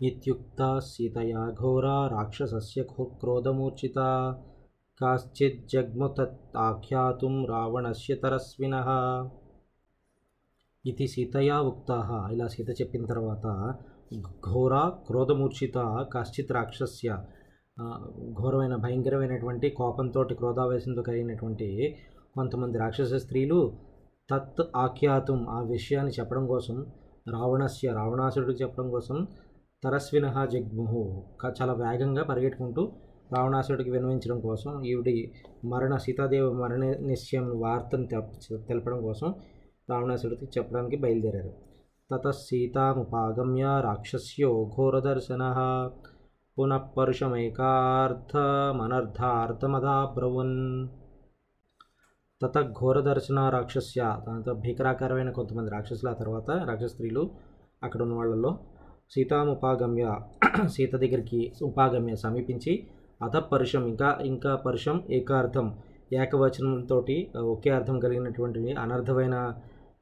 इत्युक्ता सीतया घोरा राक्षसस्य क्रो- क्रोधमूर्छिता काश्चिज्जग्मुतत् आख्यातुं రావణస్య తరస్వినః ఇది సీతయా ఉక్తాహ ఇలా సీత చెప్పిన తర్వాత ఘోర క్రోధమూర్ఛిత కాశ్చిత్ రాక్షస్య ఆ, ఘోరమైన భయంకరమైనటువంటి కోపంతో క్రోధావేశంతో కలిగినటువంటి కొంతమంది రాక్షస స్త్రీలు తత్ ఆఖ్యాతం ఆ విషయాన్ని చెప్పడం కోసం రావణస్య రావణాసురుడికి చెప్పడం కోసం తరస్వినహ జగ్ముహు. చాలా వేగంగా పరిగెట్టుకుంటూ రావణాసుడికి విన్నవించడం కోసం ఈవిడి మరణ సీతాదేవి మరణ నిశ్చయం వార్తను తెల- తెలపడం కోసం రావణాసుడికి చెప్పడానికి బయలుదేరారు. తత సీతాముపాగమ్య రాక్షస్యో ఘోరదర్శన. పునఃపరుషమైకార్థమనర్థార్థమదాబ్రవన్ తత ఘోరదర్శన రాక్షస్య దాంతో భీకరాకారమైన కొంతమంది రాక్షసుల తర్వాత రాక్షస్త్రీలు అక్కడ ఉన్న వాళ్ళల్లో సీతాముపాగమ్య సీత దగ్గరికి ఉపాగమ్య సమీపించి అత పరుషం ఇంకా ఇంకా పరుషం ఏకార్థం ఏకవచనంతో ఒకే అర్థం కలిగినటువంటి అనర్థమైన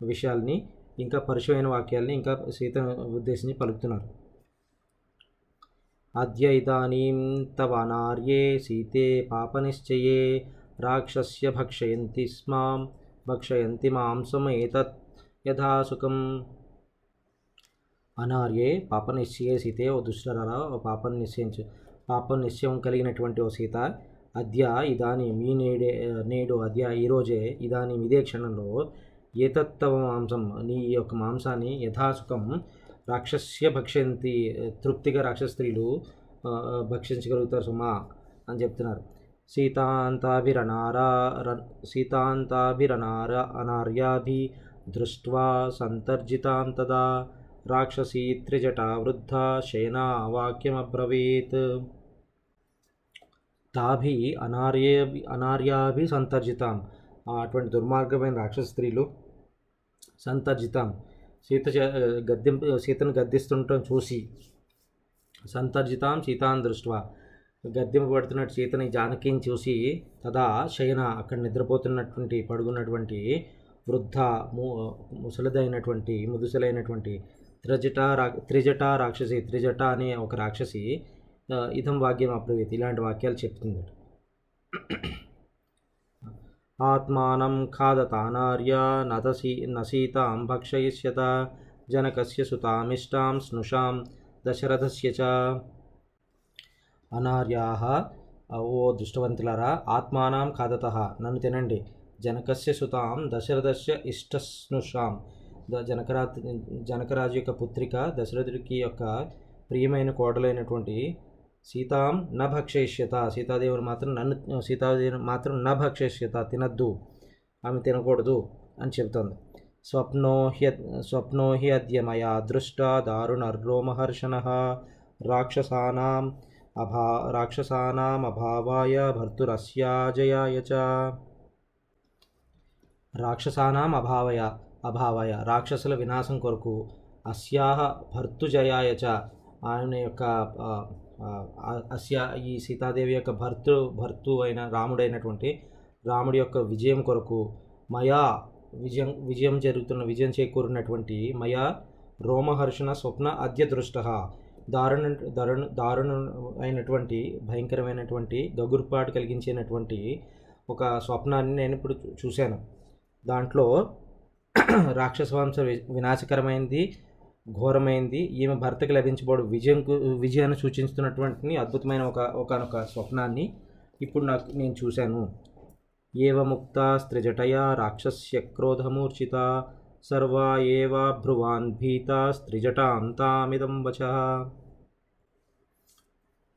విషయాల్ని ఇంకా పరుషమైన వాక్యాల్ని ఇంకా సీత ఉద్దేశించి పలుకుతున్నారు. అద్య ఇదానీం తవ నార్యే సీతే పాపనిశ్చయే రాక్షస్య భక్షయంతి స్మాం భక్షయంతి మాంసమేతత్ ఏతత్ సుఖం అనార్యే పాప నిశ్చయే సీతే ఓ దుష్టరారా ఓ పాపం నిశ్చయించు పాపం నిశ్చయం కలిగినటువంటి ఓ సీత. అద్య ఇదాని మీ నేడే నేడు అద్య ఈరోజే ఇదాని ఇదే క్షణంలో ఏతత్తవ మాంసం నీ యొక్క మాంసాన్ని యథాసుఖం రాక్షస్య భక్షంతి తృప్తిగా రాక్షస స్త్రీలు భక్షించగలుగుతారు సుమా అని చెప్తున్నారు. సీతాంతాభిరణారా ర- సీతాంతాభిరనార అనార్యాభి దృష్ట్వా సంతర్జితాం తదా. రాక్షసీ త్రిజటా వృద్ధ శయనా వాక్యమబ్రవీత్. తాభి అనార్యే అనార్యాభి సంతర్జితాం. అటువంటి దుర్మార్గమైన రాక్షస స్త్రీలు సంతర్జితాం. సీత గద్దెం సీతను గద్దిస్తుండటం చూసి సంతర్జితాం సీతాన్ దృష్ట్వా. గద్దెంపబడుతున్నట్టు సీతని జానకిని చూసి తదా శయన అక్కడ నిద్రపోతున్నటువంటి పడుకున్నటువంటి వృద్ధ ము ముసలిదైనటువంటి ముదుసలైనటువంటి త్రిజట రా త్రిజట రాక్షసి త్రిజట అనే ఒక రాక్షసి ఇదం వాక్యం అప్రవీత్. ఇలాంటి వాక్యాలు చెప్తుంది ఆత్మానం ఖాదతానార్య నతసీ నసీతాం భక్షయిష్యత జనకస్య సుతామిష్టాం స్నుషాం దశరథస్య చ. అనార్యాహ ఓ దుష్టవంతులారా ఆత్మానం ఖాదత నన్ను తినండి. జనకస్య సుతాం దశరథస్య ఇష్టస్నుషాం. జనకరా జనకరాజు యొక్క పుత్రిక దశరథుడికి యొక్క ప్రియమైన కోటలైనటువంటి సీతాం న భక్షయిష్యత సీతాదేవిని మాత్రం నన్ను సీతాదేవిని మాత్రం న భక్షయిష్యత తినద్దు ఆమె తినకూడదు అని చెబుతుంది. స్వప్నో స్వప్నోహి స్వప్నో అద్య మయా దృష్ట దారుణర్రోమహర్షణ రాక్షసానాం అభా రాక్షసానాం అభావాయ భర్తురస్యాజయాయ చ. రాక్షసానాం అభావయ అభావయ రాక్షసుల వినాశం కొరకు అస్యాహ భర్తుజయాయ చ ఆయన యొక్క అస్య ఈ సీతాదేవి యొక్క భర్తృ భర్తు అయిన రాముడైనటువంటి రాముడి యొక్క విజయం కొరకు మయా విజయం విజయం జరుగుతున్న విజయం చేకూరినటువంటి మయా రోమహర్షణ స్వప్న అద్య దృష్ట దారుణ దారుణ దారుణ అయినటువంటి భయంకరమైనటువంటి గగుర్పాటు కలిగించినటువంటి ఒక స్వప్నాన్ని నేను ఇప్పుడు చూశాను. దాంట్లో రాక్షస వంశ వి- వినాశకరమైంది ఘోరమైంది ఈమె భర్తకి లభించబడు విజయంకు విజయాన్ని సూచిస్తున్నటువంటి అద్భుతమైన ఒక ఒకనొక స్వప్నాన్ని ఇప్పుడు నాకు నేను చూశాను. ఏవముక్త స్త్రిజటయా రాక్షస్య క్రోధమూర్ఛిత సర్వా ఏవ భ్రువాన్ భీత స్త్రిజట అంతామిదం వచ.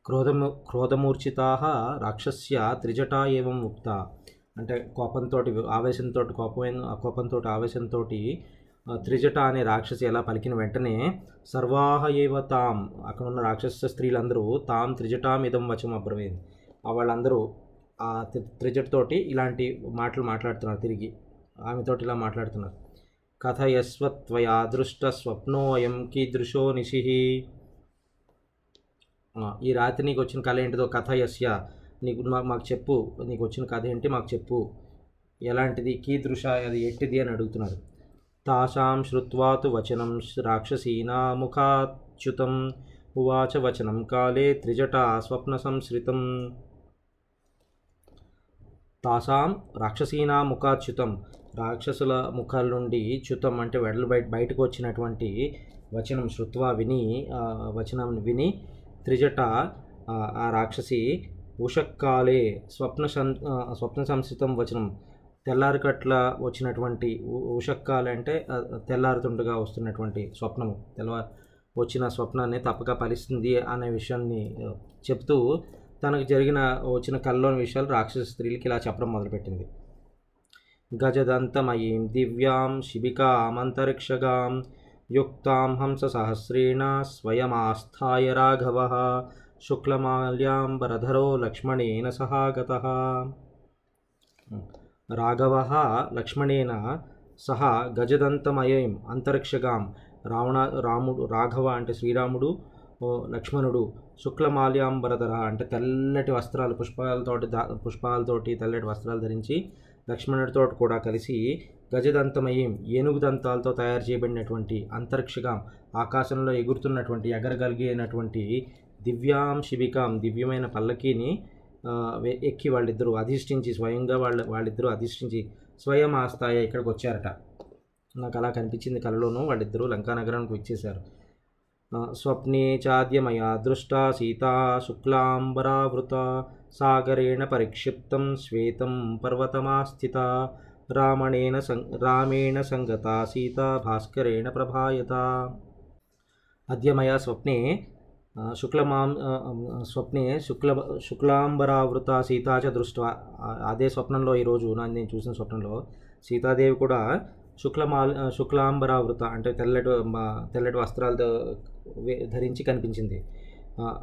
క్రోధము క్రోధమూర్ఛితా రాక్షస్య త్రిజటా ఏవం ముక్త. అంటే కోపంతో ఆవేశంతో కోపమైన కోపంతో ఆవేశంతో త్రిజట అనే రాక్షసి ఎలా పలికిన వెంటనే సర్వాహ ఏవ తాం అక్కడ ఉన్న రాక్షస స్త్రీలందరూ తాం త్రిజటాం ఇదం వచం అబ్రవీన్. వాళ్ళందరూ ఆ త్రి త్రిజటతోటి ఇలాంటి మాటలు మాట్లాడుతున్నారు తిరిగి ఆమెతోటి ఇలా మాట్లాడుతున్నారు. కథ యస్వత్వయా దృష్ట స్వప్నోయం కీదృశో నిశి ఈ రాత్రి నీకు వచ్చిన కళ ఏంటిదో కథ యస్య నీకు మాకు చెప్పు నీకు వచ్చిన కథ ఏంటి మాకు చెప్పు. ఎలాంటిది కీదృశ అది ఎట్టిది అని అడుగుతున్నారు. తాషాం శ్రుత్వాతు వచనం రాక్షసీనా ముఖాచ్యుతం ఉవాచ వచనం కాలే త్రిజట స్వప్న సంశ్రితం తాసాం రాక్షసీనా ముఖాచ్యుతం రాక్షసుల ముఖాల నుండి చ్యుతం అంటే వెడలు బయట బయటకు వచ్చినటువంటి వచనం శృత్వా విని వచనం విని త్రిజట ఆ రాక్షసి ఉషక్కాలే స్వప్న సం స్వప్న సంస్కృతం వచనం. తెల్లారికట్ల వచ్చినటువంటి ఉ- ఉషక్కాలే అంటే తెల్లారుతుండగా వస్తున్నటువంటి స్వప్నము. తెల్లవారు వచ్చిన స్వప్నాన్ని తప్పక ఫలిస్తుంది అనే విషయాన్ని చెప్తూ తనకు జరిగిన వచ్చిన కల్లోని విషయాలు రాక్షస స్త్రీలకి ఇలా చెప్పడం మొదలుపెట్టింది. గజదంతమయీం దివ్యాం శిబికామంతరిక్షగాం యుక్తాం హంస సహస్రేణ స్వయమాస్థాయ రాఘవ శుక్లమాల్యాంబరధరో లక్ష్మణేన సహాగత రాఘవ లక్ష్మణేన సహా గజదంతమయం అంతరిక్షగాం రావణ రాముడు రాఘవ అంటే శ్రీరాముడు లక్ష్మణుడు శుక్లమాల్యాంబరధర అంటే తెల్లటి వస్త్రాలు పుష్పాలతోటి దా పుష్పాలతోటి తెల్లటి వస్త్రాలు ధరించి లక్ష్మణుడితో కూడా కలిసి గజదంతమయం ఏనుగు దంతాలతో తయారు చేయబడినటువంటి అంతరిక్షగాం ఆకాశంలో ఎగురుతున్నటువంటి ఎగరగలిగినటువంటి దివ్యాం శిబికాం దివ్యమైన పల్లకీని వె- ఎక్కి వాళ్ళిద్దరూ అధిష్ఠించి స్వయంగా వాళ్ళ వాళ్ళిద్దరూ అధిష్ఠించి స్వయం ఆస్థాయ ఇక్కడికి వచ్చారట. నాకు అలా కనిపించింది కలలోనూ వాళ్ళిద్దరూ లంకానగరానికి వచ్చేశారు. స్వప్నే చాద్యమయా దృష్టా సీతా శుక్లాంబరావృత సాగరేణ పరిక్షిప్తం శ్వేతం పర్వతమాస్థిత రామణేన సం రామేణ సంగత సీతా భాస్కరేణ ప్రభాయత. అద్య మయా స్వప్నే శుక్లమాం మాం స్వప్నే శుక్ల శుక్లాంబరావృత సీతా చ దృష్ట్వా. అదే స్వప్నంలో ఈరోజు నా నేను చూసిన స్వప్నంలో సీతాదేవి కూడా శుక్లమాల్ శుక్లాంబరావృత అంటే తెల్లటి మా- తెల్లటి వస్త్రాలతో ధరించి కనిపించింది.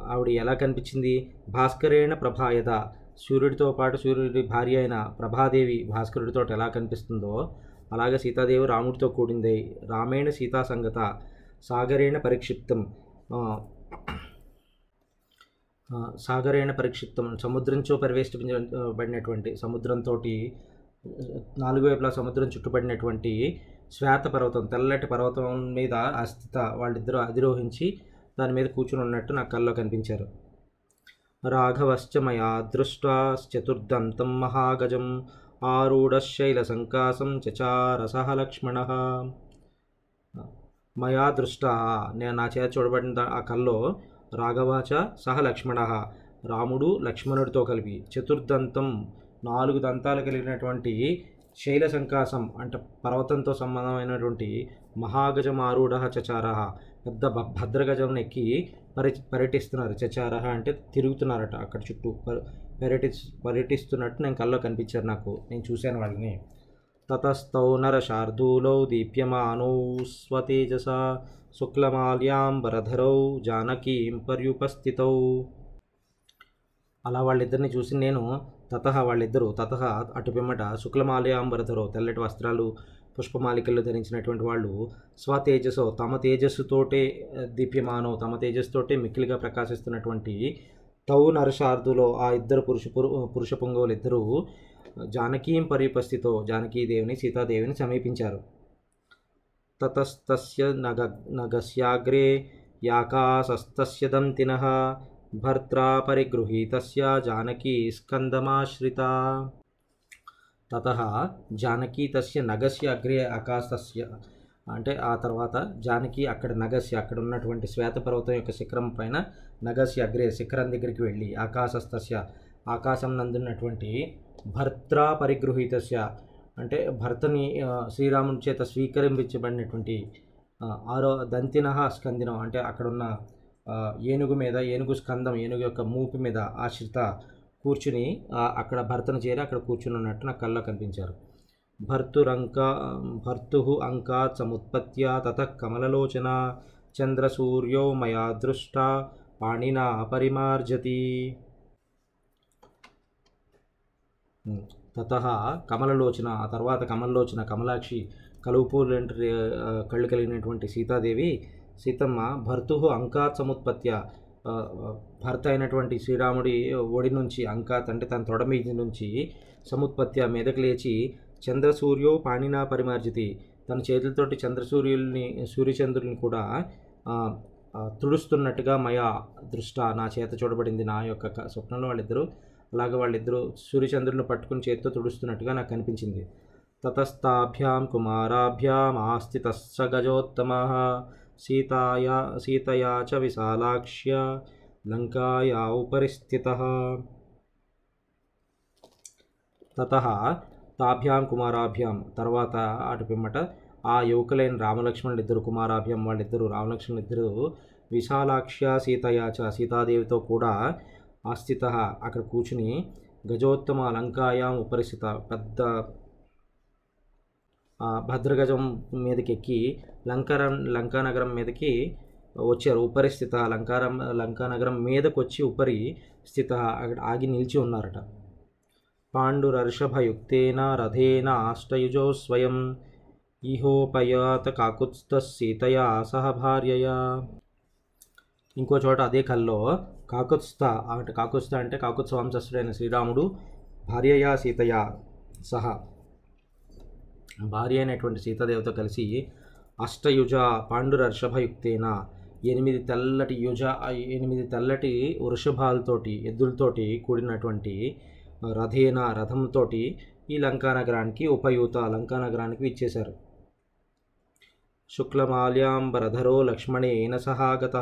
ఆవిడ ఎలా కనిపించింది? భాస్కరేణ ప్రభాయత. సూర్యుడితో పాటు సూర్యుడి భార్య అయిన ప్రభాదేవి భాస్కరుడితో ఎలా కనిపిస్తుందో అలాగే సీతాదేవి రాముడితో కూడింది. రామేణ సీతా సంగత. సాగరేణ పరిక్షిప్తం. సాగరేణ పరిక్షిప్తం సముద్రంతో పరివేష్టించబడినటువంటి సముద్రంతో నాలుగు వైపులా సముద్రం చుట్టుపడినటువంటి శ్వేత పర్వతం తెల్లటి పర్వతం మీద అస్థిత వాళ్ళిద్దరూ అధిరోహించి దాని మీద కూర్చుని ఉన్నట్టు నా కల్లో కనిపించారు. రాఘవశ్చ మయా దృష్ట్వా చతుర్దంతం మహాగజం ఆరూఢశైల సంకాసం చచారసహ లక్ష్మణ మయా దృష్ట నేను నా చేత చూడబడిన ఆ కల్లో రాఘవాచ సహ లక్ష్మణ. రాముడు లక్ష్మణుడితో కలిపి చతుర్దంతం నాలుగు దంతాలు కలిగినటువంటి శైల సంకాసం అంటే పర్వతంతో సంబంధమైనటువంటి మహాగజం ఆరూఢ చచార. పెద్ద భ- భద్రగజం ఎక్కి పరి పర్యటిస్తున్నారు. చచార అంటే తిరుగుతున్నారట అక్కడ చుట్టూ. పర్యటి పర్యటిస్తున్నట్టు నేను కల్లో కనిపించారు నాకు. నేను చూశాను వాళ్ళని. తతస్తౌ నర శార్దూలౌ దీప్యమానౌ స్వతేజస శుక్లమాల్యాంబరధరౌ జానకీం పర్యుపస్థితౌ. అలా వాళ్ళిద్దరిని చూసి నేను తతహ వాళ్ళిద్దరూ తతహ అటు పిమ్మట శుక్లమాల్యాంబరధరో తెల్లటి వస్త్రాలు పుష్పమాలికలు ధరించినటువంటి వాళ్ళు స్వతేజస్సు తమ తేజస్సుతోటే దీప్యమానో తమ తేజస్సుతోటే మిక్కిలిగా ప్రకాశిస్తున్నటువంటి తౌ నరశార్దులో ఆ ఇద్దరు పురుష పురు పురుష పొంగవులు ఇద్దరూ జానకీం పరిపస్థితో జానకీదేవిని సీతాదేవిని సమీపించారు. ततस्तस्य नग नगस्याग्रे యాకాశస్తస్య दन्तिनः భర్త్రా పరిగృహీతస్య జానకీ స్కందమాశ్రిత తత జానకీ తస్య నగస్య అగ్రే ఆకాశస్య అంటే ఆ తర్వాత జానకి అక్కడ నగస్య అక్కడ ఉన్నటువంటి శ్వేతపర్వతం యొక్క శిఖరం పైన నగస్య అగ్రే శిఖరం దగ్గరికి వెళ్ళి ఆకాశస్తస్య ఆకాశం నందున్నటువంటి భర్త్రా పరిగృహీతస్య అంటే భర్తని శ్రీరాముని చేత స్వీకరింపించబడినటువంటి ఆరో దంతినహ స్కందినం. అంటే అక్కడున్న ఏనుగు మీద ఏనుగు స్కందం ఏనుగు యొక్క మూపు మీద ఆశ్రిత కూర్చుని అక్కడ భర్తను చేరి అక్కడ కూర్చుని ఉన్నట్టు నాకు కళ్ళ కనిపించారు. భర్తురంక భర్తు అంకా సముత్పత్య తత కమలలోచన చంద్రసూర్యో మయా దృష్ట పాణినా పరిమార్జతి. తత కమలలోచన ఆ తర్వాత కమలలోచన కమలాక్షి కలుపులు కళ్ళు కలిగినటువంటి సీతాదేవి సీతమ్మ భర్తు అంకాత్ సముత్పత్య భర్త అయినటువంటి శ్రీరాముడి ఒడి నుంచి అంకాత్ అంటే తన తొడ మీద నుంచి సముత్పత్య మీదకు లేచి చంద్రసూర్యో పాణినా పరిమార్జితి. తన చేతులతోటి చంద్రసూర్యుల్ని సూర్యచంద్రుల్ని కూడా తుడుస్తున్నట్టుగా మయా దృష్ట నా చేత చూడబడింది నా యొక్క స్వప్నంలో వాళ్ళిద్దరూ. అలాగే వాళ్ళిద్దరూ సూర్యచంద్రులను పట్టుకుని చేతితో తుడుస్తున్నట్టుగా నాకు కనిపించింది తతస్తాభ్యాం కుమారాభ్యాం ఆస్థితస్స గజోత్తమ. సీతాయా సీతయా చ విశాలాక్ష్య లంకాయా ఉపరిస్థిత. తత తాభ్యాం కుమారాభ్యాం. తర్వాత అటు పిమ్మట ఆ యువకులైన రామలక్ష్మణులు ఇద్దరు కుమారాభ్యాం వాళ్ళిద్దరు రామలక్ష్మణులు ఇద్దరు విశాలాక్ష్య సీతయాచ సీతాదేవితో కూడా ఆస్థిత. అక్కడ కూర్చుని గజోత్తమ లంకాయాం ఉపరిస్థిత పెద్ద భద్రగజం మీదకి ఎక్కి లంకారం లంకానగరం మీదకి వచ్చారు. ఉపరిస్థిత లంకారం లంకానగరం మీదకి వచ్చి ఉపరి స్థిత అక్కడ ఆగి నిలిచి ఉన్నారట. పాండురర్షభయుక్తేన రథేన ఆష్టయుజో స్వయం. ఇహోపయాత కాకుత్స్థ సీతయా సహ భార్యయా. ఇంకో చోట అదే కల్లో కాకుత్స్థ అంటే కాకుత్స్థ అంటే కాకుత్స వంశస్థుడైన శ్రీరాముడు భార్యయా సీతయా సహా. భార్య అయినటువంటి సీతాదేవితో కలిసి అష్టయుజ పాండురర్షభయుక్తేన ఎనిమిది తెల్లటి యుజ ఎనిమిది తెల్లటి వృషభాలతోటి ఎద్దులతోటి కూడినటువంటి రథేన రథంతోటి ఈ లంకా నగరానికి ఉపయూత లంకా నగరానికి ఇచ్చేశారు శుక్లమాల్యాంబరధరో లక్ష్మణేన సహాగత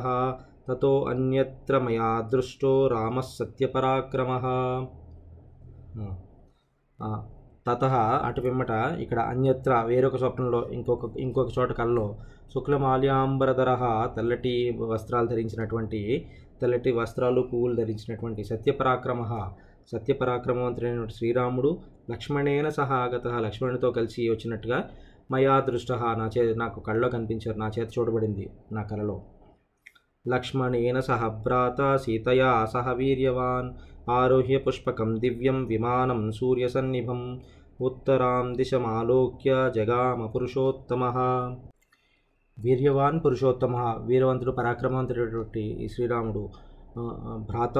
తతో అన్యత్ర మయా దృష్టో రామ సత్యపరాక్రమ. తత అటు పిమ్మట ఇక్కడ అన్యత్ర వేరొక స్వప్నంలో ఇంకొక ఇంకొక చోట కల్లో శుక్లమాల్యాంబరధర తెల్లటి వస్త్రాలు ధరించినటువంటి తెల్లటి వస్త్రాలు పువ్వులు ధరించినటువంటి సత్యపరాక్రమ. సత్యపరాక్రమవంతుడైనటువంటి శ్రీరాముడు లక్ష్మణేన సహా ఆగత. లక్ష్మణుడితో కలిసి వచ్చినట్టుగా మయా దృష్ట నా చే నాకు కళ్ళలో కనిపించారు. నా చేత చూడబడింది నా కలలో. లక్ష్మణేన సహ భ్రాత సీతయా సహ వీర్యవాన్. ఆరోహ్య పుష్పకం దివ్యం విమానం సూర్యసన్నిభం. ఉత్తరాం దిశమాలోక్య జగామ పురుషోత్తమ. వీర్యవాన్ పురుషోత్తమ. వీరవంతుడు పరాక్రమవంతుడైనటువంటి శ్రీరాముడు భ్రాత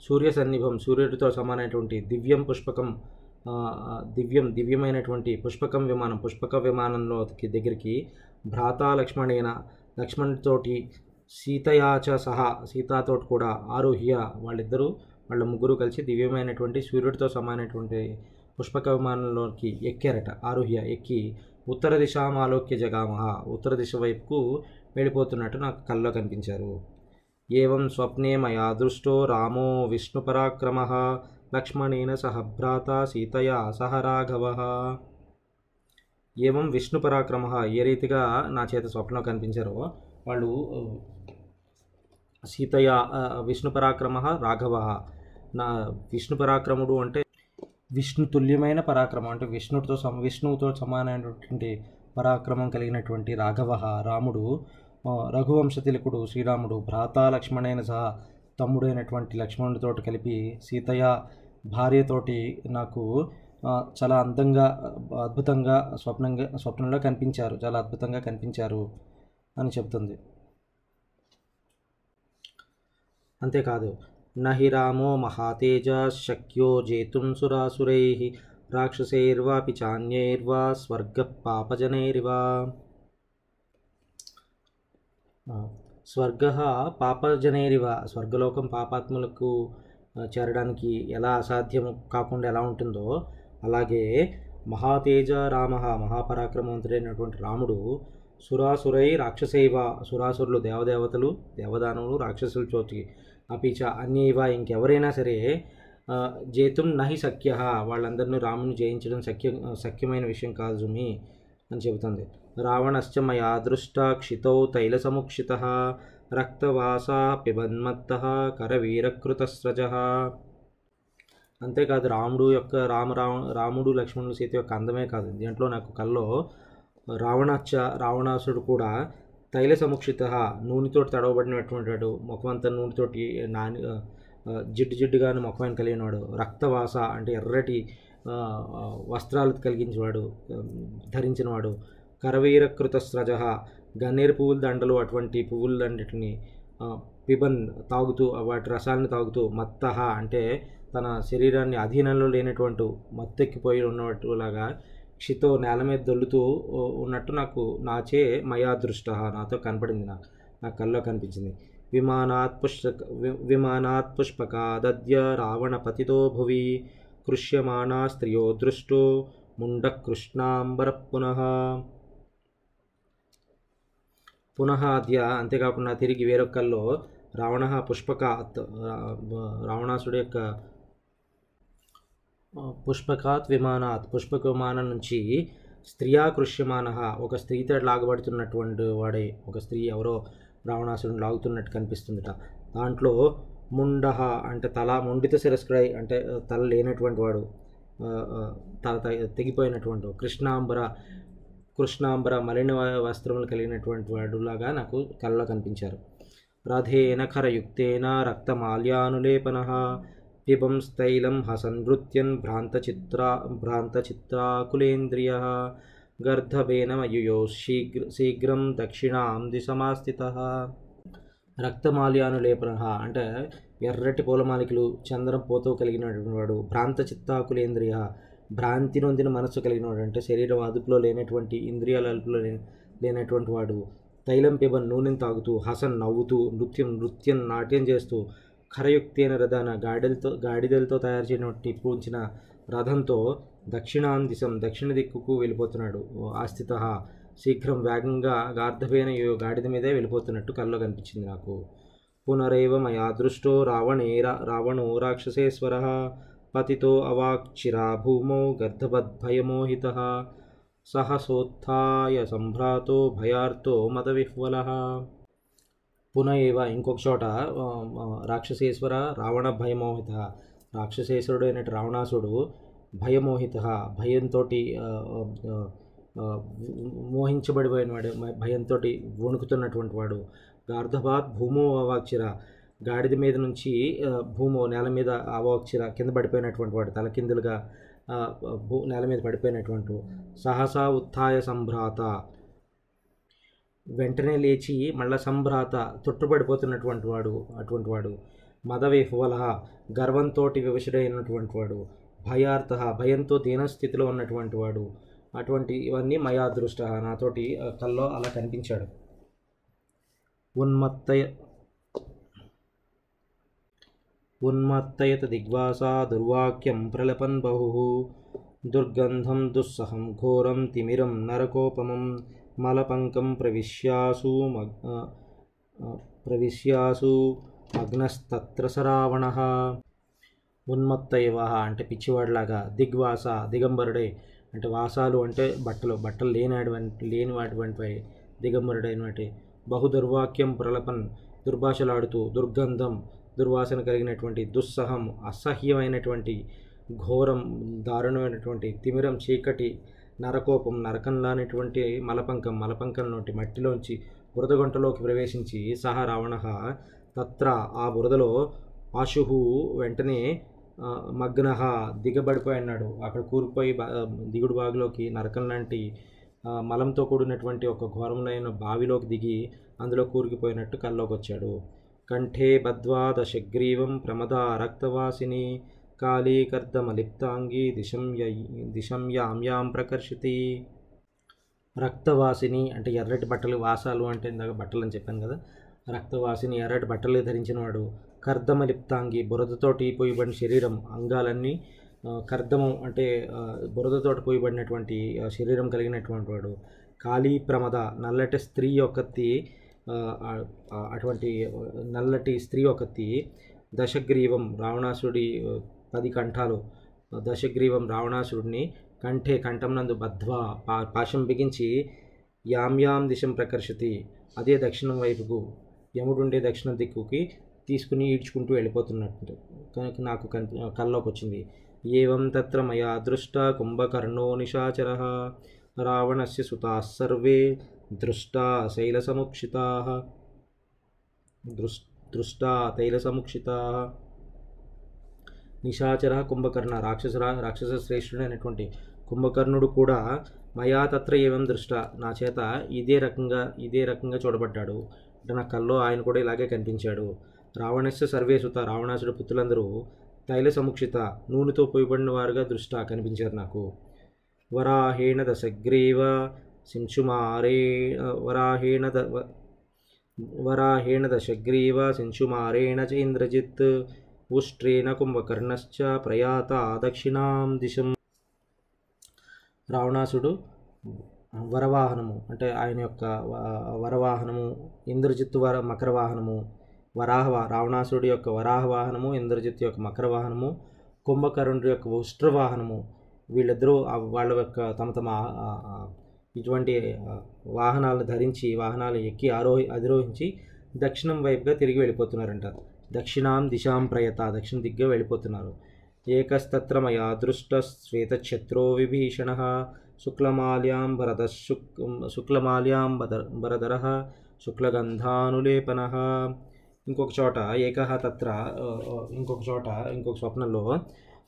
సూర్య సన్నిభం సూర్యుడితో సమానమైనటువంటి దివ్యం పుష్పకం దివ్యం దివ్యమైనటువంటి పుష్పకం విమానం పుష్పక విమానంలోకి దగ్గరికి భ్రాత లక్ష్మణేన లక్ష్మణుడితోటి సీతయాచ సహా సీతాతోటి కూడా ఆరోహ్య వాళ్ళిద్దరూ వాళ్ళ ముగ్గురు కలిసి దివ్యమైనటువంటి సూర్యుడితో సమానమైనటువంటి పుష్పక విమానంలోకి ఎక్కారట. ఆరోహ్య ఎక్కి ఉత్తర దిశామాలోక్య జగామహ ఉత్తర దిశ వైపుకు వెళ్ళిపోతున్నట్టు నాకు కల్లో కనిపించారు. ఏవం స్వప్నే మయా దృష్టో రామో విష్ణుపరాక్రమ లక్ష్మణేన సహ భ్రాత సీతయా సహ రాఘవ. ఏవం విష్ణుపరాక్రమ ఏ రీతిగా నా చేత స్వప్నం కనిపించారో వాళ్ళు సీతయ విష్ణు పరాక్రమ రాఘవ. నా విష్ణు పరాక్రముడు అంటే విష్ణు తుల్యమైన పరాక్రమం. అంటే విష్ణుడితో సమ విష్ణువుతో సమానమైనటువంటి పరాక్రమం కలిగినటువంటి రాఘవ రాముడు. రఘువంశ తిలకుడు శ్రీరాముడు భ్రాత లక్ష్మణైన సహా తమ్ముడైనటువంటి లక్ష్మణుడితో కలిపి సీతయ్య భార్యతోటి నాకు చాలా అందంగా అద్భుతంగా స్వప్నంగా స్వప్నంలో కనిపించారు. చాలా అద్భుతంగా కనిపించారు అని చెప్తుంది. అంతేకాదు నహి రామో మహాతేజ శక్యో జేతుం సురాసురై రాక్షసైర్వా చాన్యైర్వా స్వర్గ పాపజనైర్వా స్వర్గ పాపజనైరివ. స్వర్గలోకం పాపాత్ములకు చేరడానికి ఎలా అసాధ్యం కాకుండా ఎలా ఉంటుందో అలాగే మహాతేజ రామ మహాపరాక్రమవంతుడైనటువంటి రాముడు సురాసురై రాక్షసైవ సురాసురులు దేవదేవతలు దేవదానవులు రాక్షసులు చోటి అపిచ అన్యైవ ఇంకెవరైనా సరే జేతుం నహి సఖ్య వాళ్ళందరినీ రాముని జయించడం సఖ్య సఖ్యమైన విషయం కాదు జుమి అని చెబుతుంది. రావణశ్చ మయా దృష్ట క్షితౌ తైలసముక్షిత రక్తవాస పిబన్మత్త కరవీరకృతస్రజ. అంతేకాదు రాముడు యొక్క రామ రాముడు లక్ష్మణుడు సీత యొక్క అందమే కాదు దీంట్లో నాకు కల్లో రావణాచ రావణాసుడు కూడా తైల సముక్షిత నూనెతో తడవబడినటువంటి వాడు ముఖమంతా నూనెతోటి నాని జిడ్డు జిడ్డుగాను ముఖమైన కలిగినవాడు రక్తవాస అంటే ఎర్రటి వస్త్రాలు కలిగించేవాడు ధరించినవాడు. కరవీరకృత స్రజ గన్నేరు పువ్వుల దండలు అటువంటి పువ్వులన్నిటిని పిబన్ తాగుతూ వాటి రసాలను తాగుతూ మత్తహ అంటే తన శరీరాన్ని అధీనంలో లేనటువంటి మత్తెక్కిపోయి ఉన్నట్టులాగా క్షితో నేల మీద దొల్లుతూ ఉన్నట్టు నాకు నాచే మయా దృష్ట. నాతో కనపడింది నా నా కల్లో కనిపించింది. విమానాత్ పుష్పక వి- విమానాత్ రావణ రావణపతితో భువి కృష్యమాణా స్త్రియో దృష్టో ముండ కృష్ణాంబర పునః. పునః అద్య అంతేకాకుండా తిరిగి వేరొకల్లో రావణ పుష్పక రావణాసుడి యొక్క పుష్పకాత్ విమానాత్ పుష్పక విమానం నుంచి స్త్రీయా కృష్యమాన ఒక స్త్రీతో లాగబడుతున్నటువంటి వాడే ఒక స్త్రీ ఎవరో రావణాసురుడు లాగుతున్నట్టు కనిపిస్తుందిట. దాంట్లో ముండహ అంటే తల ముండిత శిరస్క్రై అంటే తల లేనటువంటి వాడు తల తెగిపోయినటువంటి కృష్ణాంబర కృష్ణాంబర మలిన వస్త్రములు కలిగినటువంటి వాడులాగా నాకు కళ్ళలో కనిపించారు. రథేన ఖరయుక్తేన రక్తమాల్యానులేపన పిబంస్తైలం హసన్ నృత్యన్ భ్రాంతచిత్రా భ్రాంతచిత్రాకులేంద్రియ గర్ధభేనమయుయో శీఘ్ర శీఘ్రం దక్షిణాం దిశమాస్థిత. రక్తమాల్యానులేపన అంటే ఎర్రటి పూలమాలికలు చంద్రం పోతో కలిగినటువంటి వాడు భ్రాంత చిత్తాకులేంద్రియ భ్రాంతి నొందిన మనస్సు కలిగిన వాడు అంటే శరీరం అదుపులో లేనటువంటి ఇంద్రియాల అదుపులో లేని లేనటువంటి వాడు. తైలం పిబన్ నూనెను తాగుతూ హసన్ నవ్వుతూ నృత్యం నృత్యం నాట్యం చేస్తూ ఖరయుక్తైన రథాన గాడిలతో గాడిదలతో తయారు చేయనటువంటి పూంచిన రథంతో దక్షిణాం దిశం దక్షిణ దిక్కుకు వెళ్ళిపోతున్నాడు. ఆస్థిత శీఘ్రం వేగంగా గార్ధపైన గాడిద మీదే వెళ్ళిపోతున్నట్టు కల్లో కనిపించింది నాకు. పునరేవ మయా దృష్టో రావణే రావణో రాక్షసేశ్వర పతితో అవాక్షిరా భూమౌ గర్ధవద్భయమోహిత సహసోత్య సంభ్రాతో భయార్తో మదవిహ్వల పునః ఏవ ఇంకొక చోట రాక్షసేశ్వర రావణ భయమోహిత. రాక్షసేశ్వరుడు అయినట్టు రావణాసుడు భయమోహిత భయంతో మోహించబడిపోయిన వాడు భయంతో వణుకుతున్నటువంటి వాడు. గార్ధబాత్ భూమో అవాక్షిర గాడిద మీద నుంచి భూమో నేల మీద అవాక్షిర కింద పడిపోయినటువంటి వాడు తలకిందులుగా భూ నేల మీద పడిపోయినటువంటి సహసా ఉత్థాయ సంభ్రాత. వెంటనే లేచి మళ్ళా సంభ్రాత తొట్టుపడిపోతున్నటువంటి వాడు అటువంటి వాడు మదవేహువలహ గర్వంతో వివశుడైనటువంటి వాడు భయార్థ భయంతో దీనస్థితిలో ఉన్నటువంటి వాడు అటువంటి ఇవన్నీ మయా దృష్ట నాతోటి కల్లో అలా కనిపించాడు. ఉన్మత్తయ ఉన్మత్తయత దిగ్వాసా దుర్వాక్యం ప్రలపన్ బహు దుర్గంధం దుస్సహం ఘోరం తిమిరం నరకోపమం మలపంకం ప్రవిశ్యాసు మగ్ ప్రవిశ్యాసు మగ్నస్తత్ర సరావణ ఉన్మత్తయవ అంటే పిచ్చివాడిలాగా దిగ్వాస దిగంబరుడే. అంటే వాసాలు అంటే బట్టలు బట్టలు లేనటువంటి లేని వాటివంటిపై దిగంబరుడైనటువంటి. బహు దుర్వాక్యం ప్రలపన్ దుర్భాషలాడుతూ దుర్గంధం దుర్వాసన కలిగినటువంటి దుస్సహం అసహ్యమైనటువంటి ఘోరం దారుణమైనటువంటి తిమిరం చీకటి నరకోపం నరకంలానేటువంటి మలపంకం మలపంకం నుండి మట్టిలోంచి బురదగొంటలోకి ప్రవేశించి సహ రావణ తత్ర ఆ బురదలో ఆశుహు వెంటనే మగ్న మగ్నః దిగబడిపోయి అన్నాడు. అక్కడ కూరిపోయి దిగుడు బావిలోకి నరకం లాంటి మలంతో కూడినటువంటి ఒక ఘోరములైన బావిలోకి దిగి అందులో కూరుకుపోయినట్టు కల్లోకి వచ్చాడు కంఠే బద్వా దశగ్రీవం ప్రమద రక్తవాసిని కాళీకర్దమలిప్తాంగి దిశం యై- దిశం యామ్యాం ప్రకర్షితి రక్తవాసిని అంటే ఎర్రటి బట్టలు వాసాలు అంటే ఇందాక బట్టలు అని చెప్పాను కదా రక్తవాసిని ఎర్రటి బట్టలు ధరించినవాడు. కర్దమలిప్తాంగి బురదతోటి పోయబడిన శరీరం అంగాలన్నీ కర్దమం అంటే బురదతోటి పోయబడినటువంటి శరీరం కలిగినటువంటి వాడు. కాళీ ప్రమద నల్లటి స్త్రీ యొక్కత్తి అటువంటి నల్లటి స్త్రీ ఒకతి దశగ్రీవం రావణాసుడి పది కంఠాలు. దశగ్రీవం రావణాసురుడిని కంఠే కంఠం నందు బద్ధ్వా పా పాశం బిగించి యాం దిశం ప్రకర్షతి. అదే దక్షిణం వైపుకు యముడుండే దక్షిణ దిక్కుకి తీసుకుని ఈడ్చుకుంటూ వెళ్ళిపోతున్నట్టు కనుక నాకు కన్ కల్లోకి వచ్చింది ఏవం తత్ర మయా దృష్ట కుంభకర్ణో నిశాచర రావణస్య సుతాः సర్వే దృష్టా శైలసముక్షితా దృష్ దృష్టా తైలసముక్షితా నిశాచర కుంభకర్ణ రాక్షస రాక్షస శ్రేష్ఠుడైనటువంటి కుంభకర్ణుడు కూడా మయా తత్ర ఏవం దృష్ట. నా చేత ఇదే రకంగా ఇదే రకంగా చూడబడ్డాడు. అంటే నా కల్లో ఆయన కూడా ఇలాగే కనిపించాడు. రావణస్య సర్వేసుత రావణాసుడు పుత్రులందరూ తైల సముక్షిత నూనెతో పోయబడిన వారుగా దృష్ట కనిపించారు నాకు. వరాహేణ దశగ్రీవ సించుమారే వరాహేణ ద వ- వరాహేణ దశగ్రీవ శంశుమారేణ చ ఇంద్రజిత్ ఉష్ట్రేణ కుంభకర్ణశ్చ ప్రయాత దక్షిణాం దిశం రావణాసుడు వరవాహనము అంటే ఆయన యొక్క వరవాహనము ఇంద్రజిత్తు వర మకర వాహనము వరాహ రావణాసుడి యొక్క వరాహ వాహనము ఇంద్రజిత్తు యొక్క మకర వాహనము కుంభకర్ణుడి యొక్క ఉష్ట్ర వాహనము వీళ్ళిద్దరూ వాళ్ళ యొక్క తమ తమ ఇటువంటి వాహనాలను ధరించి వాహనాలు ఎక్కి ఆరోహి అధిరోహించి దక్షిణం వైపుగా తిరిగి వెళ్ళిపోతున్నారంట. దక్షిణాం దిశాం ప్రయత దక్షిణ దిగ్గా వెళ్ళిపోతున్నారు. ఏకస్తత్ర మయా దృష్ట శ్వేతఛత్రో విభీషణ శుక్లమాల్యాం భరద శుక్ శుక్లమాల్యాం బదర్ భరధర శుక్లగంధానులేపన. ఇంకొక చోట ఏక తత్ర ఇంకొక చోట ఇంకొక స్వప్నంలో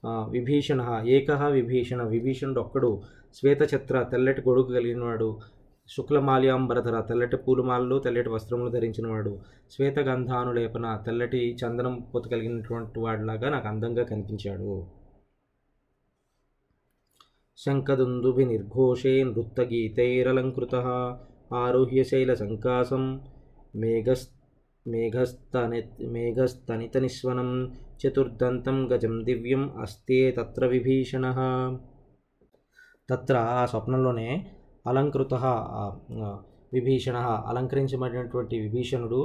విభీషణ ఏక విభీషణ విభీషణుడు ఒక్కడు శ్వేతఛత్ర తెల్లటి గొడుగు కలిగినవాడు. శుక్లమాల్యాంబరధర తెల్లటి పూలమాలలు తెల్లటి వస్త్రములు ధరించినవాడు. శ్వేతగంధానులేపన తెల్లటి చందనం పొత కలిగినటువంటి వాడిలాగా నాకు అందంగా కనిపించాడు. శంఖదుందుభి నిర్ఘోషే నృత్తగీతైరలంకృత ఆరుహ్య శైలసంకాసం మేఘస్ మేఘస్తని మేఘస్తనితనిశ్వనం చతుర్దంతం గజం దివ్యం అస్తే తత్ర విభీషణ. తత్ర ఆ స్వప్నంలోనే అలంకృత విభీషణ అలంకరించబడినటువంటి విభీషణుడు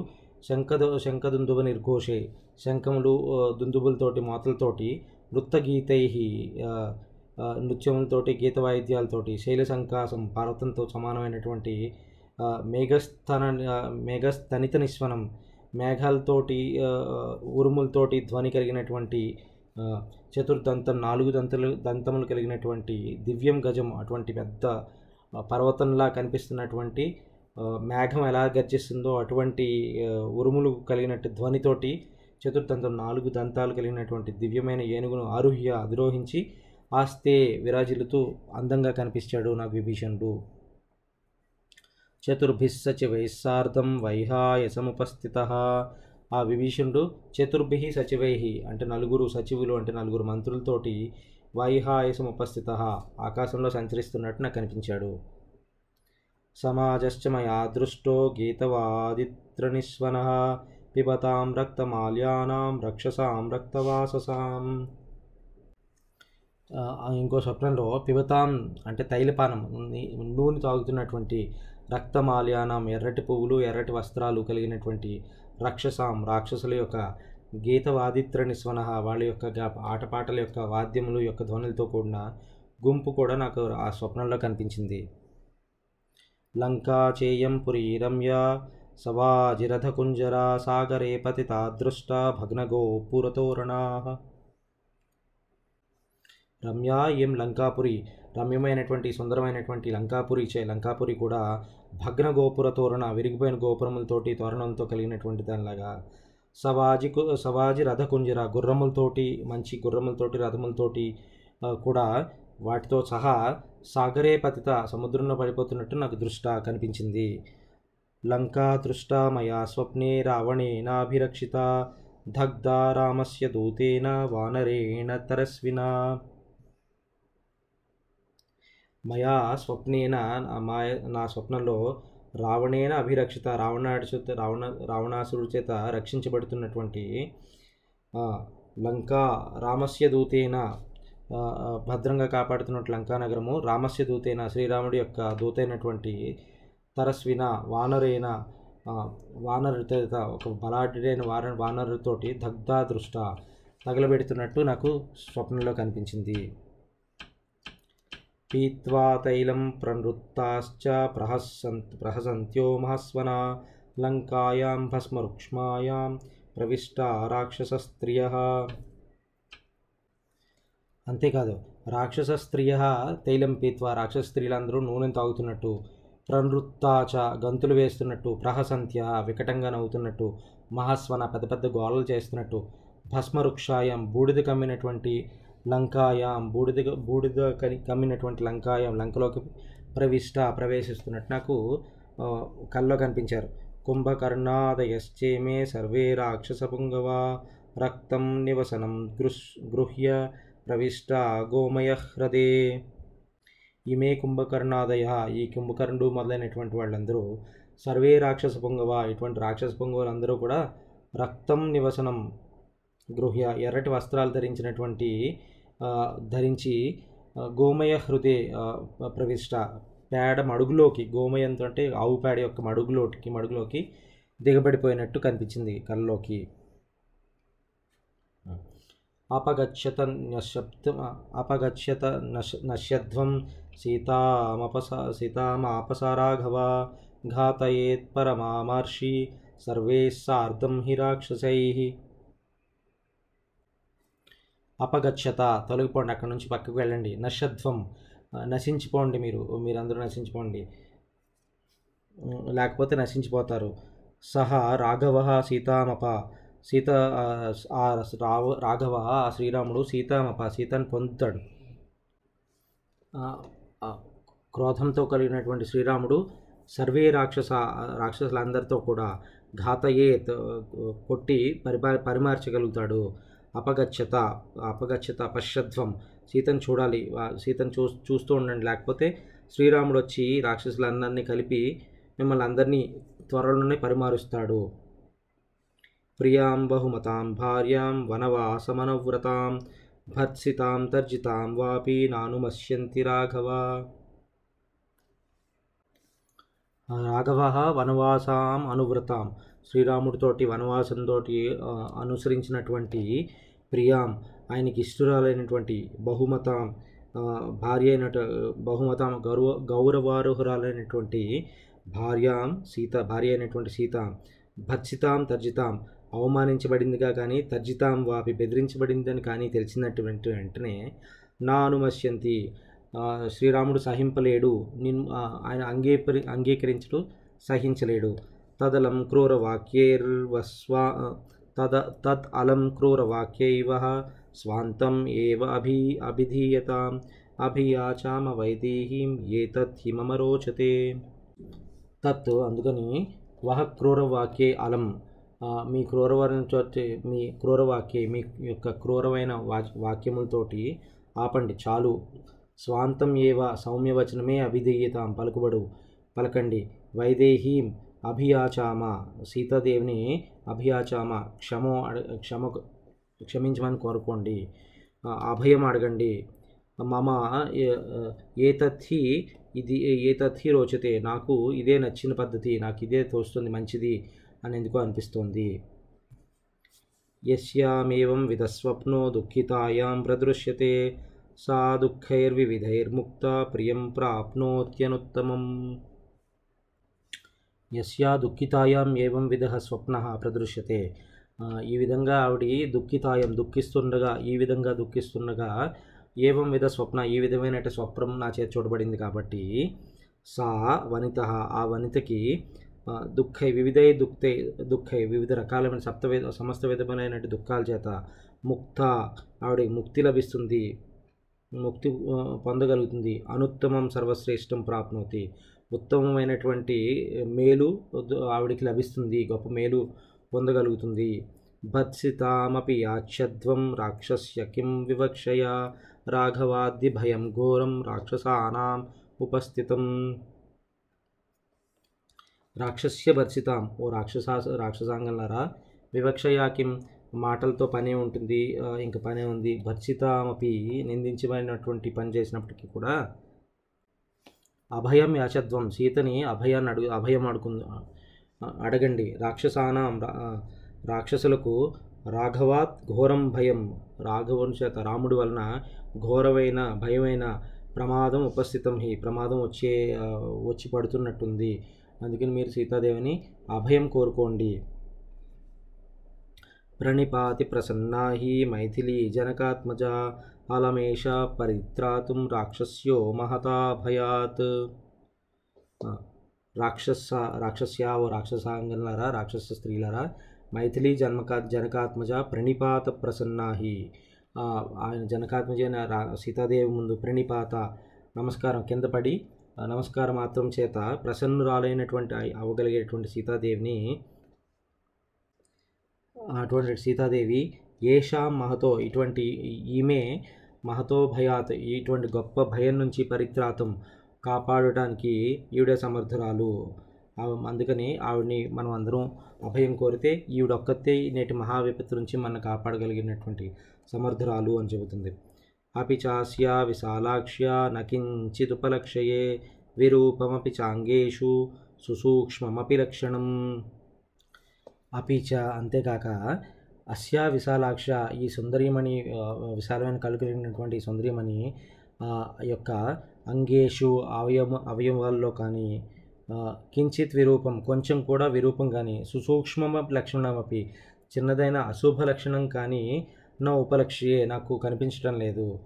శంఖదు శంఖదుందువ నిర్ఘోషే శంఖములు దుందుబులతోటి మాతలతోటి నృత్తగీతై నృత్యములతోటి గీత వాయిద్యాలతోటి శైల సంకాసం భారతంతో సమానమైనటువంటి మేఘస్థన మేఘస్థనిత నిస్వనం మేఘాలతోటి ఉరుములతోటి ధ్వని కలిగినటువంటి చతుర్దంతం నాలుగు దంతలు దంతములు కలిగినటువంటి దివ్యం గజం అటువంటి పెద్ద పర్వతంలా కనిపిస్తున్నటువంటి మేఘం ఎలా గర్జిస్తుందో అటువంటి ఉరుములు కలిగినట్టు ధ్వనితోటి చతుర్థంతో నాలుగు దంతాలు కలిగినటువంటి దివ్యమైన ఏనుగును ఆరుహ్య అధిరోహించి ఆస్తే విరాజిల్లుతూ అందంగా కనిపించాడు నాకు విభీషణుడు. చతుర్భిస్సచివై సార్ధం వైహాయసముపస్థిత ఆ విభీషణుడు చతుర్భి సచివై అంటే నలుగురు సచివులు అంటే నలుగురు మంత్రులతోటి వైహాయసం ఉపస్థిత. ఆకాశంలో సంచరిస్తున్నట్టు నాకు కనిపించాడు సమాజశ్చ మయా దృష్టో గీతవాదిత్రనిస్వన. పిబతాం రక్తమాల్యానాం రక్షసాం రక్తవాససాం. ఇంకో స్వప్నంలో పిబతాం అంటే తైలపానం నూనె తాగుతున్నటువంటి రక్తమాల్యానం ఎర్రటి పువ్వులు ఎర్రటి వస్త్రాలు కలిగినటువంటి రక్షసాం రాక్షసుల యొక్క గీతవాదిత్ర నిస్వన వాళ్ళ యొక్క ఆటపాటల యొక్క వాద్యములు యొక్క ధ్వనులతో కూడిన గుంపు కూడా నాకు ఆ స్వప్నంలో కనిపించింది. లంకా చేయం పురీ రమ్య సవాజిరథకుంజరా సాగరే పతితా దృష్ట భగ్నగో పురతోరణా రమ్య ఏం లంకాపురి? రమ్యమైనటువంటి సుందరమైనటువంటి లంకాపురి చే లంకాపురి కూడా భగ్న గోపుర తోరణ విరిగిపోయిన గోపురములతోటి తోరణంతో కలిగినటువంటి దానిలాగా సవాజి కు- సవాజి రథకుంజర గుర్రములతోటి మంచి గుర్రములతోటి రథములతోటి కూడా వాటితో సహా సాగరే పతిత సముద్రంలో పడిపోతున్నట్టు నాకు దృష్ట కనిపించింది. లంకా దృష్ట మయా స్వప్నే రావణేనాభిరక్షిత దగ్ధ రామస్య దూతేన వానరేణ తరస్వినా. మయా స్వప్నేన నా మాయ నా స్వప్నంలో రావణేన అభిరక్షిత రావణాడి రావణ రావణాసురుడి చేత రక్షించబడుతున్నటువంటి లంకా రామస్య దూతేన భద్రంగా కాపాడుతున్నట్టు లంకా నగరము రామస్య దూతేన శ్రీరాముడి యొక్క దూతైనటువంటి తరస్విన వానరేన వానరుత ఒక బలాఢ్యుడైన వాన వానరుతోటి దగ్ధాదృష్ట తగలబెడుతున్నట్టు నాకు స్వప్నంలో కనిపించింది. పీత్వా తైలం ప్రనృత్తాశ్చ ప్రహసంత్ ప్రహసంత్యో మహస్వనా లంకాయాం భస్మరుక్ష్మాయాం ప్రవిష్ట రాక్షసస్త్రియ అంతేకాదు రాక్షస స్త్రియ తైలం పీత్వా రాక్షస స్త్రీలందరూ నూనె తాగుతున్నట్టు ప్రనృత్తాచ గంతులు వేస్తున్నట్టు ప్రహసంత్య వికటంగా నవ్వుతున్నట్టు మహస్వన పెద్ద పెద్ద గోలలు చేస్తున్నట్టు భస్మరుక్షాయం బూడిద కమ్మినటువంటి లంకాయాం బూడిద బూడిద కని కమ్మినటువంటి లంకాయం లంకలోకి ప్రవిష్ట ప్రవేశిస్తున్నట్టు నాకు కల్లో కనిపించారు. కుంభకర్ణాదయశ్చేమే సర్వే రాక్షస పుంగవ రక్తం నివసనం గృష్ గృహ్య ప్రవిష్ట గోమయ హ్రదే. ఇమే కుంభకర్ణాదయ ఈ కుంభకర్ణుడు మొదలైనటువంటి వాళ్ళందరూ సర్వే రాక్షస పొంగవ ఇటువంటి రాక్షస పొంగవులందరూ కూడా రక్తం నివసనం గృహ్య ఎర్రటి వస్త్రాలు ధరించినటువంటి ధరించి గోమయ హృదయ ప్రవిష్ట. పేడ మడుగులోకి గోమయంతో అంటే ఆవు పేడ యొక్క మడుగులోకి మడుగులోకి దిగబడిపోయినట్టు కనిపించింది కళ్ళలోకి. అపగచ్చత నశబ్ద అపగచ్చత నశ నశ్యధ్వం సీతామపస సీతామాపసారాఘవ ఘాతయేత్ పరమామర్షి సర్వే సార్ధం హి రాక్షసై. అపగచ్చత తొలగిపోండి అక్కడ నుంచి పక్కకు వెళ్ళండి. నశత్వం నశించిపోండి మీరు మీరందరూ నశించిపోండి. లేకపోతే నశించిపోతారు. సహా రాఘవ సీతామప సీత ఆ, రావ రాఘవ ఆ శ్రీరాముడు సీతామప సీతను పొందుతాడు. క్రోధంతో కలిగినటువంటి శ్రీరాముడు సర్వే రాక్షస రాక్షసులందరితో కూడా ఘాతయే కొట్టి పరిపా పరిమార్చగలుగుతాడు. అపగచ్చత అపగచ్చత పశ్చత్వం. సీతను చూడాలి. సీతను చూ చూస్తూ ఉండండి. లేకపోతే శ్రీరాముడు వచ్చి రాక్షసులందరినీ కలిపి మిమ్మల్ని అందరినీ త్వరలోనే పరిమారుస్తాడు. ప్రియాం బహుమతాం భార్యాం వనవాసమనవ్రతాం భర్సితాం తర్జితాం వాపి నానుమశ్యంతి రాఘవ. రాఘవ వనవాసాం అనువ్రతాం. శ్రీరాముడితోటి వనవాసంతో అనుసరించినటువంటి ప్రియాం ఆయనకి ఇష్టురాలైనటువంటి బహుమత భార్య అయినట బహుమత గౌరవ గౌరవార్హురాలైనటువంటి భార్యాం సీత భార్య అయినటువంటి సీత భర్జితాం తర్జితాం అవమానించబడిందిగా కానీ తర్జితాం వాపి బెదిరించబడిందని కానీ తెలిసినటువంటి వెంటనే నా అనుమశ్యంతి శ్రీరాముడు సహింపలేడు నిన్ను ఆయన అంగీకరి అంగీకరించడు సహించలేడు. తదలం క్రూరవాక్యైర్వస్వా తద తత్ అలం క్రూరవాక్యైవ స్వాంతం ఏవ అభి అభిధీయతాం అభియాచామ వైదేహీం ఏతత్ హిమమ రోచతే తత్ అందుకని వహ క్రూరవాక్యే అలం మీ క్రూరవరం చోటి మీ క్రూరవాక్యే మీ యొక్క క్రూరమైన వా వాక్యములతోటి ఆపండి చాలు. స్వాంతం ఏవ సౌమ్యవచనమే అభిధీయతాం పలుకుబడు పలకండి. వైదేహీం అభియాచామ సీతాదేవిని అభియాచామ క్షమో అడ క్షమ క్షమించమని కోరుకోండి. అభయం అడగండి. మమ ఏతథి ఇది ఏతత్హి రోచతే నాకు ఇదే నచ్చిన పద్ధతి నాకు ఇదే తోస్తుంది మంచిది అని అనిపిస్తుంది. అనిపిస్తోంది యస్యామేవం విధస్వప్నో దుఃఖితాయాం ప్రదృశ్యతే సా దుఃఖైర్వివిధైర్ముక్త ప్రియం ప్రాప్నోత్యనుత్తమం. యస్యా దుఃఖితాయాం ఏవం విధ స్వప్న ప్రదృశ్యతే. ఈ విధంగా ఆవిడ దుఃఖితాయం దుఃఖిస్తుండగా ఈ విధంగా దుఃఖిస్తుండగా ఏవం విధ స్వప్న ఈ విధమైన స్వప్నం నా చేతి చూడబడింది కాబట్టి సా వనిత ఆ వనితకి దుఃఖై వివిధై దుఃఖై దుఃఖై వివిధ రకాలమైన సప్త విధ సమస్త విధమైన దుఃఖాల చేత ముక్త ఆవిడ ముక్తి లభిస్తుంది ముక్తి పొందగలుగుతుంది అనుత్తమం సర్వశ్రేష్టం ప్రాప్నోతి. ఉత్తమమైనటువంటి మేలు ఆవిడికి లభిస్తుంది గొప్ప మేలు పొందగలుగుతుంది. భత్సితామపి యాచ్ఛద్వం రాక్షస్య కిం వివక్షయ రాఘవాద్య భయం ఘోరం రాక్షసానాం ఉపస్థితం. రాక్షస్య భర్సితాం ఓ రాక్షసా రాక్షసాంగంలారా వివక్షయా కిం మాటలతో పనే ఉంటుంది ఇంక పనే ఉంది. భర్సితామపి నిందించబడినటువంటి పని చేసినప్పటికీ కూడా అభయం యాచద్వం సీతని అభయాన్ని అడుగు అభయం అడుకుంది అడగండి. రాక్షసానాం రా- రాక్షసులకు రాఘవాత్ ఘోరం భయం. రాఘవుని చేత రాముడి వలన ఘోరమైన భయమైన ప్రమాదం ఉపస్థితం హి. ప్రమాదం వచ్చే వచ్చి పడుతున్నట్టుంది. అందుకని మీరు సీతాదేవిని అభయం కోరుకోండి. ప్రణిపాతి ప్రసన్నా హి మైథిలి జనకాత్మజ అలమేష పరిత్రాతుం రాక్షస్యో మహతా భయాత్ రాక్షస రాక్షస్యా ఓ రాక్షసాంగనలారా రాక్షస స్త్రీలారా మైథిలీ జన్మకా జనకాత్మజ ప్రణిపాత ప్రసన్నాహి ఆయన జనకాత్మజ రా సీతాదేవి ముందు ప్రణిపాత నమస్కారం కింద పడి నమస్కారం మాత్రం చేత ప్రసన్నురాలైనటువంటి అవ్వగలిగేటువంటి సీతాదేవిని అటువంటి సీతాదేవి ఏషాం మహతో ఇటువంటి ఈమె మహతో భయాత్ ఇటువంటి గొప్ప భయం నుంచి పరిత్రాతం కాపాడటానికి ఈవిడే సమర్థురాలు. అందుకని ఆవిడని మనం అందరం అభయం కోరితే ఈవిడొక్కతే నేటి మహావిపత్తు నుంచి మన కాపాడగలిగినటువంటి సమర్థురాలు అని చెబుతుంది. అపి చాస్యా విశాలాక్ష్య నకించిదుపలక్షయే విరూపమపి చాంగేషు సుసూక్ష్మమపి లక్షణం అపిచ అంతేకాక అస్యా విశాలాక్ష ఈ సుందరీమణి విశాలమైన కళ్ళు కలిగినటువంటి సుందరీమణి యొక్క అంగేషు అవయవ అవయవాల్లో కానీ కించిత్ విరూపం కొంచెం కూడా విరూపం కానీ సుసూక్ష్మ లక్షణమపి చిన్నదైన అశుభ లక్షణం కానీ నా ఉపలక్ష్యే నాకు కనిపించడం లేదు.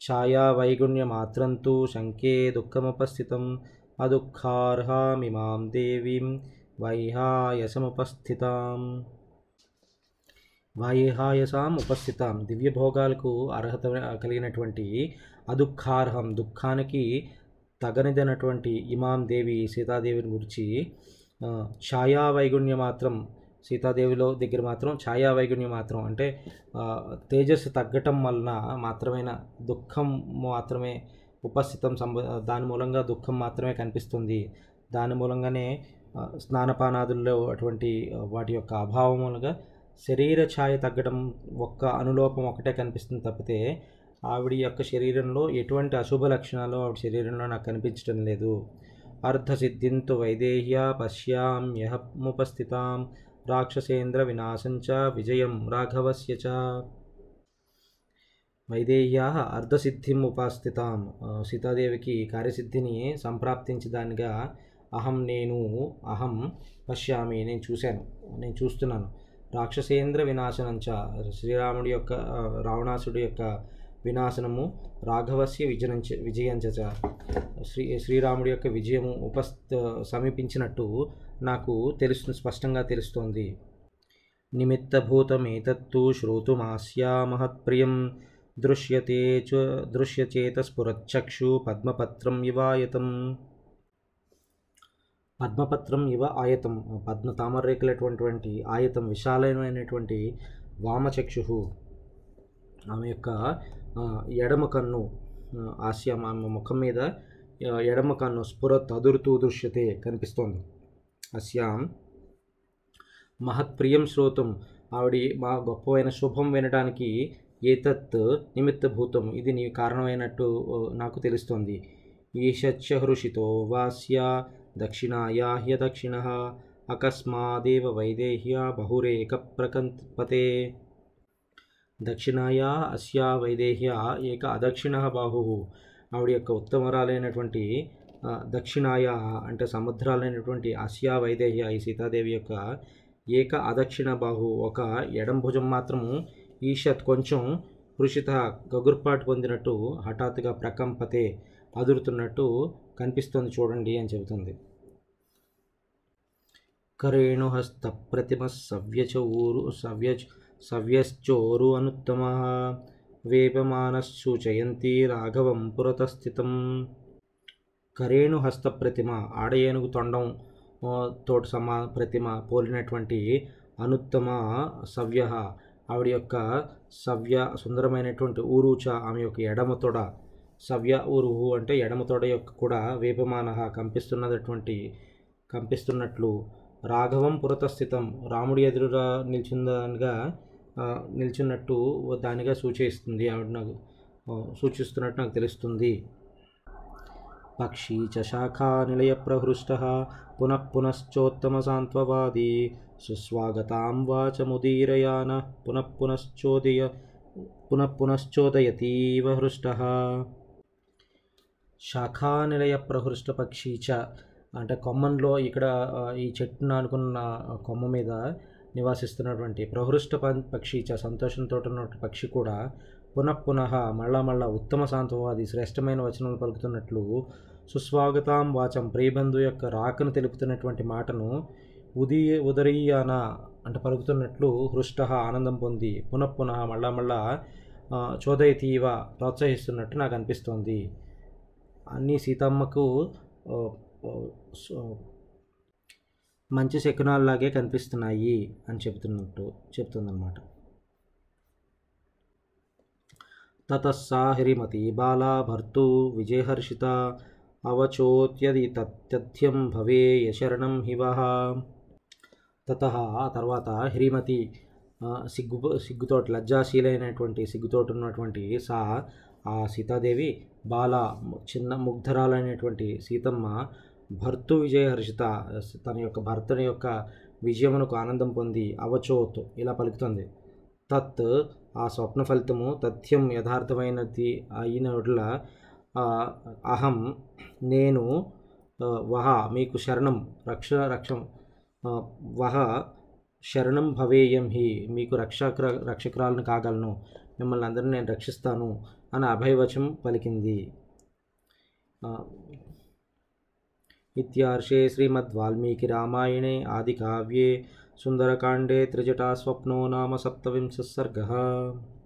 ఛాయా వైగుణ్య మాత్రంతో శంకే దుఃఖముపస్థితం అదుఃఖార్హామిమాం దేవీం వైహాయసముపస్థితాం. వాయేహాయసాం ఉపస్థితాం. దివ్యభోగాలకు అర్హత కలిగినటువంటి అదుఃఖార్హం దుఃఖానికి తగనిదైనటువంటి ఇమాం దేవి సీతాదేవిని గురించి ఛాయా వైగుణ్య మాత్రం సీతాదేవిలో దగ్గర మాత్రం ఛాయా వైగుణ్యం మాత్రం అంటే తేజస్సు తగ్గటం వలన మాత్రమైన దుఃఖం మాత్రమే ఉపస్థితం సంబ దాని మూలంగా దుఃఖం మాత్రమే కనిపిస్తుంది. దాని మూలంగానే స్నానపానాదుల్లో అటువంటి వాటి యొక్క అభావం మూలంగా శరీర ఛాయ తగ్గడం ఒక్క అనులోపం ఒకటే కనిపిస్తుంది తప్పితే ఆవిడ యొక్క శరీరంలో ఎటువంటి అశుభ లక్షణాలు ఆవిడ శరీరంలో నాకు కనిపించడం లేదు. అర్ధసిద్ధింతు వైదేహ్య పశ్యామ్యహముపస్థితాం రాక్షసేంద్ర వినాశంచ విజయం రాఘవస్య చ. వైదేహ్యా అర్ధసిద్ధిం ఉపాస్థితాం. సీతాదేవికి కార్యసిద్ధిని సంప్రాప్తించి దానిగా అహం నేను అహం పశ్యామి నేను చూశాను నేను చూస్తున్నాను. రాక్షసేంద్ర వినాశనంచ శ్రీరాముడి యొక్క రావణాసుడి యొక్క వినాశనము రాఘవస్య విజయంచ విజయంచ శ్రీ శ్రీరాముడి యొక్క విజయము ఉపస్థ సమీపించినట్టు నాకు తెలుస్తుంది స్పష్టంగా తెలుస్తోంది. నిమిత్తభూతమేతత్తు శ్రోతుమాస్యా మహత్ప్రియం దృశ్యతే చ దృశ్యచేత స్ఫురచక్షు పద్మపత్రం ఇవాయతం పద్మపత్రం ఇవ ఆయతం పద్మ తామరేకులటువంటి ఆయతం విశాలమైనటువంటి వామచక్షు ఆమె యొక్క ఎడమ కన్ను ఆ, ఆస్యం ఆమె ముఖం మీద ఎడమ కన్ను స్ఫుర తదురుతూ దృశ్యతే కనిపిస్తోంది. అస్యాం మహత్ప్రియం శ్రోతం. ఆవిడ మా గొప్పమైన శుభం వినడానికి ఏతత్ నిమిత్తభూతం. ఇది నీ కారణమైనట్టు నాకు తెలుస్తోంది. ఈషచ్చ హృషితో వాస్య దక్షిణాయా హ్యదక్షిణ అకస్మాదేవ వైదేహ్య బహురేక ప్రకంపతే దక్షిణాయా అస్యా వైదేహ్య ఏక అదక్షిణ బాహు ఆవిడ యొక్క ఉత్తమరాలైనటువంటి దక్షిణాయ అంటే సముద్రాలైనటువంటి అస్యా వైదేహ్య ఈ సీతాదేవి యొక్క ఏక అదక్షిణ బాహు ఒక ఎడం భుజం మాత్రము ఈషత్ కొంచెం కృషిత గగుర్పాటు పొందినట్టు హఠాత్తుగా ప్రకంపతే అదురుతున్నట్టు కనిపిస్తోంది చూడండి అని చెబుతుంది. కరేణుహస్త ప్రతిమ సవ్యచూరు సవ్య సవ్యశ్చోరు అనుత్తమ. వేపమానసూచయంతి రాఘవం పురతస్థితం. కరేణుహస్త ప్రతిమ ఆడ ఏనుగు తొండం తోటి సమా ప్రతిమ పోలినటువంటి అనుత్తమ సవ్య ఆవిడ యొక్క సవ్య సుందరమైనటువంటి ఊరూచ ఆమె యొక్క ఎడమ తొడ సవ్య ఊరుహు అంటే ఎడమ తొడ యొక్క కూడా వేపమాన కంపిస్తున్నటువంటి కంపిస్తున్నట్లు రాఘవం పురతస్థితం. రాముడి ఎదురుగా నిల్చుందనగా నిల్చున్నట్టు దానిగా సూచిస్తుంది. ఆవిడ నాకు సూచిస్తున్నట్టు నాకు తెలుస్తుంది. పక్షి చ శాఖా నిలయ ప్రహృష్ట పునః పునశ్చోత్తమ సాంత్వవాది సుస్వాగతాం వాచముదీరయాన పునః పునశ్చోదయ పునః పునశ్చోదయతీవ హృష్ట శాఖానిలయ ప్రహృష్ట పక్షి చ. అంటే కొమ్మంలో ఇక్కడ ఈ చెట్టును అనుకున్న కొమ్మ మీద నివాసిస్తున్నటువంటి ప్రహృష్ట పక్షి చ సంతోషంతో ఉన్నటువంటి పక్షి కూడా పునః పునః మళ్ళా మళ్ళా ఉత్తమ శాంతవాది శ్రేష్టమైన వచనాలు పలుకుతున్నట్లు సుస్వాగతాం వాచం ప్రియబంధు యొక్క రాకను తెలుపుతున్నటువంటి మాటను ఉదయ ఉదరీయాన అంటే పలుకుతున్నట్లు హృష్ట ఆనందం పొంది పునః పునః మళ్ళా మళ్ళా చోదయతీవ ప్రోత్సహిస్తున్నట్టు నాకు అనిపిస్తోంది. అన్నీ సీతమ్మకు మంచి శకునాల్లాగే కనిపిస్తున్నాయి అని చెప్తున్నట్టు చెప్తుందన్నమాట తతస్సా హిరిమతి బాలా భర్తు విజయహర్షిత అవచోత్యది తథ్యం భవే యశరణం హివ. తత తర్వాత హిరిమతి సిగ్గు సిగ్గుతోటి లజ్జాశీలైనటువంటి సిగ్గుతోటి ఉన్నటువంటి సా ఆ సీతాదేవి బాల చిన్న ముగ్ధరాలైనటువంటి సీతమ్మ భర్తు విజయహర్షిత తన యొక్క భర్తని యొక్క విజయమునకు ఆనందం పొంది అవచోత్ ఇలా పలుకుతుంది. తత్ ఆ స్వప్న ఫలితము తథ్యం యథార్థమైనది అయినట్ల అహం నేను వహ మీకు శరణం రక్ష రక్షం వహ శరణం భవేయం హి మీకు రక్షక రక్షకురాలను కాగలను. మిమ్మల్ని అందరిని నేను రక్షిస్తాను. అని అభయవచం పలికింది. ఇత్యార్షే శ్రీమద్వాల్మీకి రామాయణే ఆది కావ్యే సుందరకాండే త్రిజటాస్వప్నో నామ సప్తవింశ సర్గ.